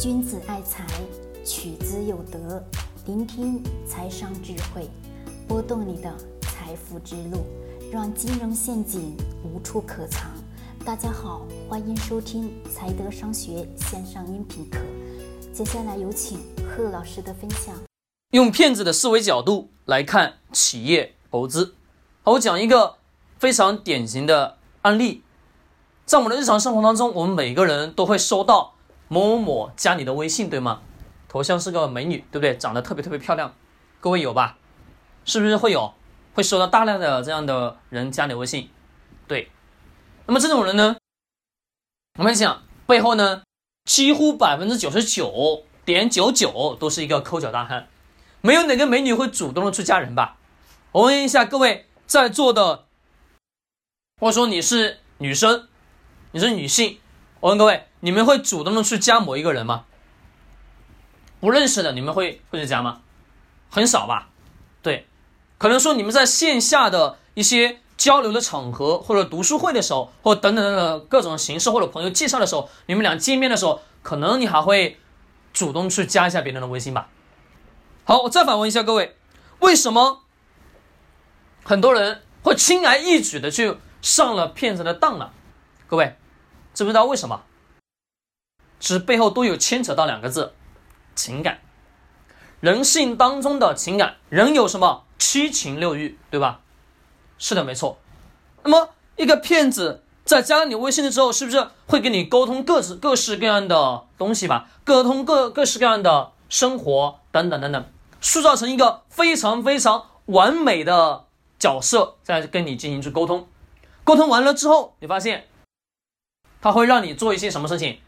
君子爱财，取之有德。聆听财商智慧，拨动你的财富之路，让金融陷阱无处可藏。大家好，欢迎收听财德商学线上音频课。接下来有请贺老师的分享。用骗子的思维角度来看企业投资。好，我讲一个非常典型的案例。在我们的日常生活当中，我们每个人都会收到。某某某加你的微信，对吗？头像是个美女，对不对？长得特别特别漂亮，各位有吧？是不是会有？会收到大量的这样的人加你微信，对。那么这种人呢，我们讲背后呢，几乎百分之九十九点九九都是一个抠脚大汉，没有哪个美女会主动的去加人吧？我问一下各位在座的，或者说你是女生，你是女性。我问各位，你们会主动的去加某一个人吗？不认识的，你们会会去加吗？很少吧。对，可能说你们在线下的一些交流的场合，或者读书会的时候，或等等等等各种形式，或者朋友介绍的时候，你们俩见面的时候，可能你还会主动去加一下别人的微信吧。好，我再反问一下各位，为什么很多人会轻而易举的去上了骗子的当呢？各位。知不知道为什么？其实背后都有牵扯到两个字：情感。人性当中的情感，人有什么七情六欲，对吧？是的，没错。那么一个骗子在加了你微信的时候，是不是会跟你沟通各式各式各样的东西吧？沟通各各式各样的生活等等等等，塑造成一个非常非常完美的角色，在跟你进行去沟通。沟通完了之后，你发现。他会让你做一些什么事情？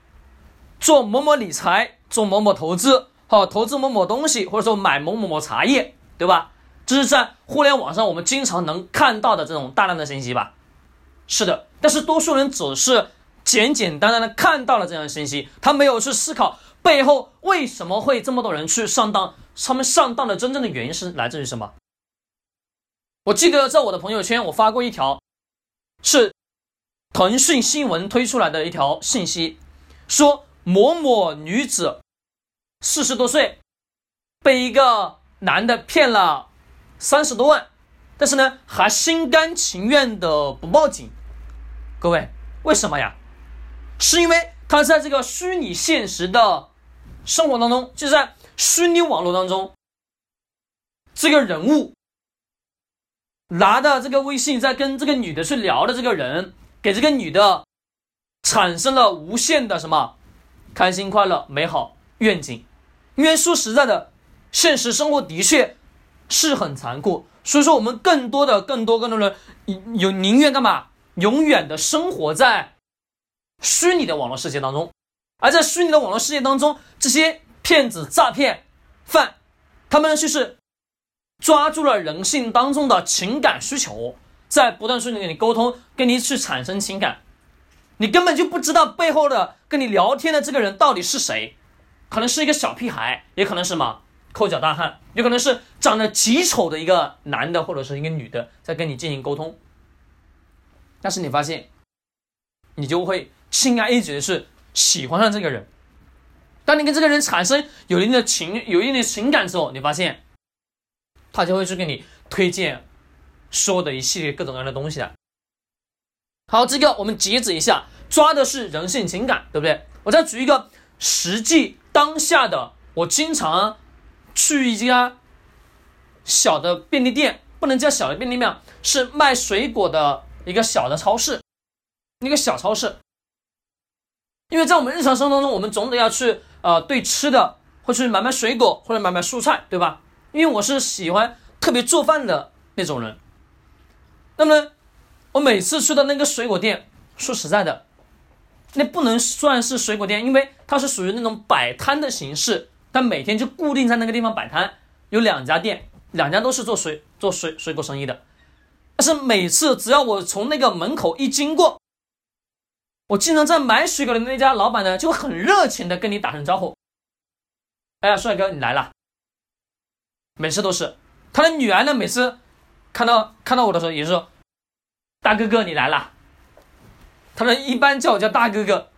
做某某理财，做某某投资，好，投资某某东西，或者说买某某某茶叶，对吧？这是在互联网上我们经常能看到的这种大量的信息吧？是的，但是多数人只是简简单单的看到了这样的信息，他没有去思考背后为什么会这么多人去上当，他们上当的真正的原因是来自于什么？我记得在我的朋友圈我发过一条，是。腾讯新闻推出来的一条信息，说某某女子四十多岁，被一个男的骗了三十多万，但是呢还心甘情愿的不报警。各位，为什么呀？是因为他在这个虚拟现实的生活当中，就在虚拟网络当中，这个人物拿的这个微信在跟这个女的去聊的这个人。给这个女的产生了无限的什么开心、快乐、美好愿景，因为说实在的，现实生活的确是很残酷，所以说我们更多的、更多、更多人有宁愿干嘛？永远的生活在虚拟的网络世界当中，而在虚拟的网络世界当中，这些骗子、诈骗犯，他们就是抓住了人性当中的情感需求。在不断顺利跟你沟通，跟你去产生情感，你根本就不知道背后的跟你聊天的这个人到底是谁，可能是一个小屁孩，也可能是什么抠脚大汉，有可能是长得极丑的一个男的或者是一个女的在跟你进行沟通，但是你发现，你就会轻而易举的是喜欢上这个人，当你跟这个人产生有一定的情有一定的情感之后，你发现，他就会去给你推荐。说的一系列各种各样的东西啊。好，这个我们截止一下，抓的是人性情感，对不对？我再举一个实际当下的，我经常去一家小的便利店，不能叫小的便利店，是卖水果的一个小的超市，一个小超市。因为在我们日常生活当中，我们总得要去呃对吃的，或去买买水果，或者买买蔬菜，对吧？因为我是喜欢特别做饭的那种人。那么，我每次去到那个水果店，说实在的，那不能算是水果店，因为它是属于那种摆摊的形式，它每天就固定在那个地方摆摊，有两家店，两家都是做水做水水果生意的。但是每次只要我从那个门口一经过，我经常在买水果的那家老板呢，就很热情的跟你打声招呼。哎呀，帅哥，你来了。每次都是他的女儿呢，每次。看到看到我的时候，也是说：“大哥哥，你来了。”他们一般叫我叫大哥哥。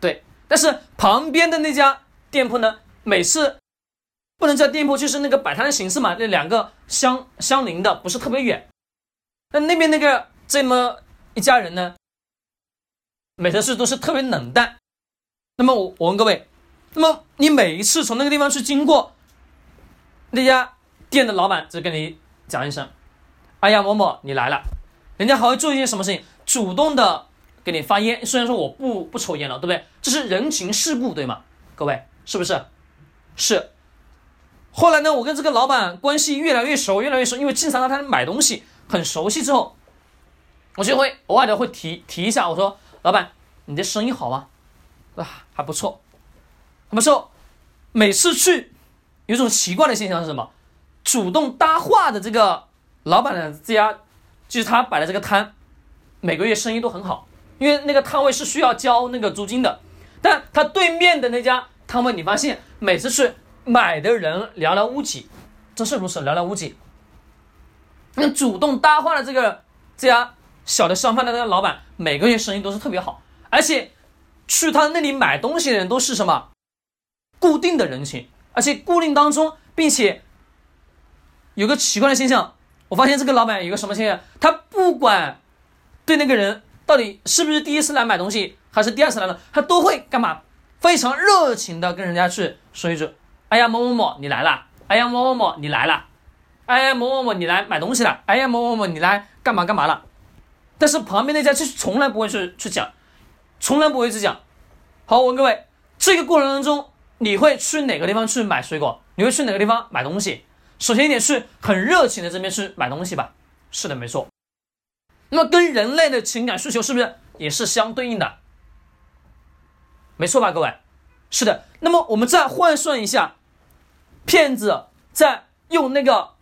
对，但是旁边的那家店铺呢，每次不能叫店铺，就是那个摆摊的形式嘛，那两个相相邻的，不是特别远。那那边那个这么一家人呢，每次都是特别冷淡。那么我我问各位，那么你每一次从那个地方去经过，那家店的老板就跟你讲一声：“哎呀，某某你来了。”人家还会做一件什么事情？主动的给你发烟。虽然说我不不抽烟了，对不对？这是人情世故，对吗？各位是不是？是。后来呢，我跟这个老板关系越来越熟，越来越熟，因为经常让他买东西，很熟悉之后，我就会偶尔的会提提一下，我说：“老板，你的生意好吗？”啊，还不错，还不错。每次去，有种奇怪的现象是什么？主动搭话的这个老板的这家，就是他摆的这个摊，每个月生意都很好，因为那个摊位是需要交那个租金的。但他对面的那家摊位，你发现每次去买的人寥寥无几，真是如此，寥寥无几。那主动搭话的这个这家小的商贩的那个老板，每个月生意都是特别好，而且。去他那里买东西的人都是什么？固定的人群，而且固定当中，并且有个奇怪的现象，我发现这个老板有个什么现象？他不管对那个人到底是不是第一次来买东西，还是第二次来了，他都会干嘛？非常热情的跟人家去说一句：“哎呀，某某某，你来了！哎呀，某某某，你来了！哎呀，某某某，你来买东西了！哎呀，某某某，你来干嘛干嘛了？”但是旁边那家就是从来不会去去讲。从来不会去讲。好，我问各位，这个过程当中，你会去哪个地方去买水果？你会去哪个地方买东西？首先一点是很热情的这边去买东西吧。是的，没错。那么跟人类的情感需求是不是也是相对应的？没错吧，各位？是的。那么我们再换算一下，骗子在用那个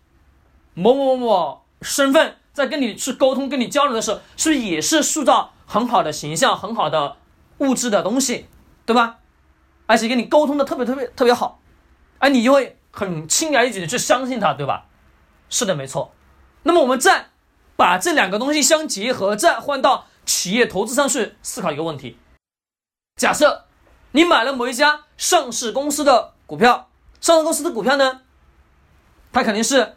某某某身份在跟你去沟通、跟你交流的时候，是不是也是塑造？很好的形象，很好的物质的东西，对吧？而且跟你沟通的特别特别特别好，而你就会很轻而易举的去相信他，对吧？是的，没错。那么我们再把这两个东西相结合，再换到企业投资上去思考一个问题：假设你买了某一家上市公司的股票，上市公司的股票呢，它肯定是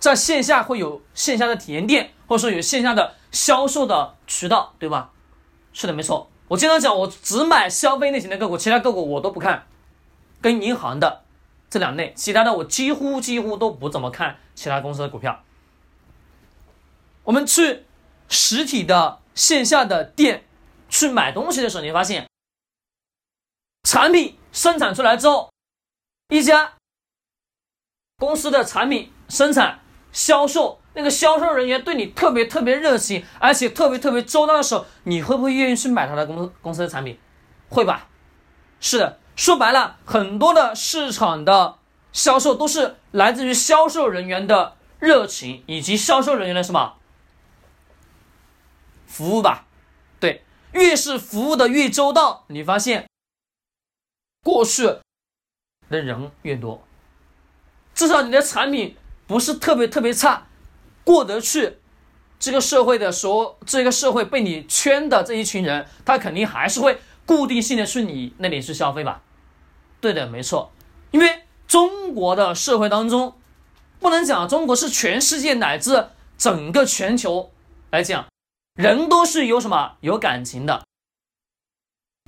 在线下会有线下的体验店，或者说有线下的。销售的渠道对吧？是的，没错。我经常讲，我只买消费类型的个股，其他个股我都不看。跟银行的这两类，其他的我几乎几乎都不怎么看其他公司的股票。我们去实体的线下的店去买东西的时候，你发现产品生产出来之后，一家公司的产品生产销售。那个销售人员对你特别特别热情，而且特别特别周到的时候，你会不会愿意去买他的公公司的产品？会吧？是的，说白了，很多的市场的销售都是来自于销售人员的热情以及销售人员的什么服务吧？对，越是服务的越周到，你发现过去的人越多，至少你的产品不是特别特别差。过得去，这个社会的说，这个社会被你圈的这一群人，他肯定还是会固定性的去你那里去消费吧？对的，没错。因为中国的社会当中，不能讲中国是全世界乃至整个全球来讲，人都是有什么有感情的。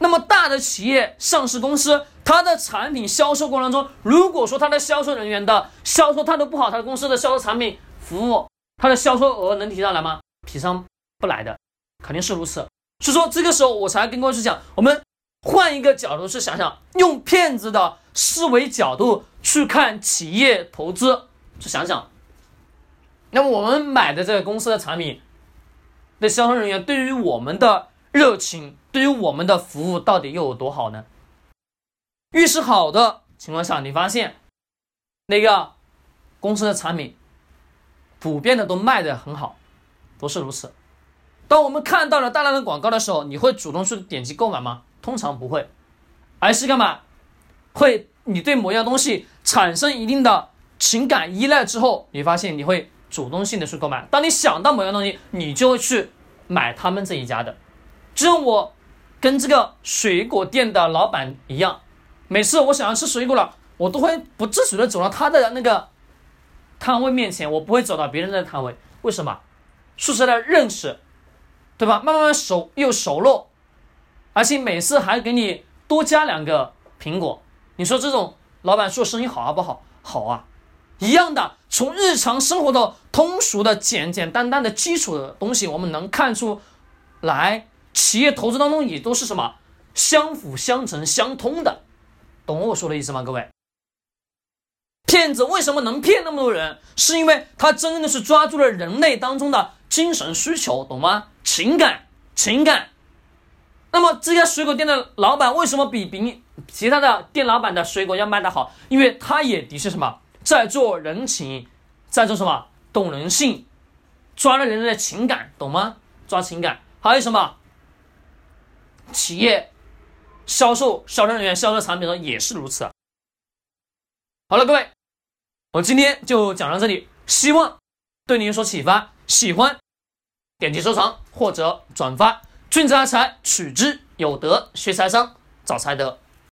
那么大的企业、上市公司，它的产品销售过程中，如果说它的销售人员的销售态度不好，它的公司的销售产品服务。它的销售额能提上来吗？提上不来的，肯定是如此。所以说这个时候我才跟各位去讲，我们换一个角度去想想，用骗子的思维角度去看企业投资，去想想，那么我们买的这个公司的产品那销售人员对于我们的热情，对于我们的服务到底又有多好呢？越是好的情况下，你发现那个公司的产品。普遍的都卖的很好，都是如此。当我们看到了大量的广告的时候，你会主动去点击购买吗？通常不会，而是干嘛？会你对某样东西产生一定的情感依赖之后，你发现你会主动性的去购买。当你想到某样东西，你就会去买他们这一家的。就像我跟这个水果店的老板一样，每次我想要吃水果了，我都会不自觉的走到他的那个摊位面前，我不会走到别人的摊位。为什么？说实在的，认识，对吧？慢慢慢熟又熟络，而且每次还给你多加两个苹果。你说这种老板做生意好啊不好？好啊，一样的。从日常生活的通俗的、简简单单的基础的东西，我们能看出来，企业投资当中也都是什么相辅相成、相通的，懂我说的意思吗？各位，骗子为什么能骗那么多人？是因为他真的是抓住了人类当中的精神需求，懂吗？情感，情感。那么这家水果店的老板为什么比比其他的店老板的水果要卖得好？因为他也的确什么？在做人情，在做什么？懂人性，抓了人的情感，懂吗？抓情感，还有什么？企业销售销售人员销售产品的也是如此。好了，各位，我今天就讲到这里，希望对你有所启发。喜欢点击收藏或者转发。君子爱财，取之有德，学财商，找财德。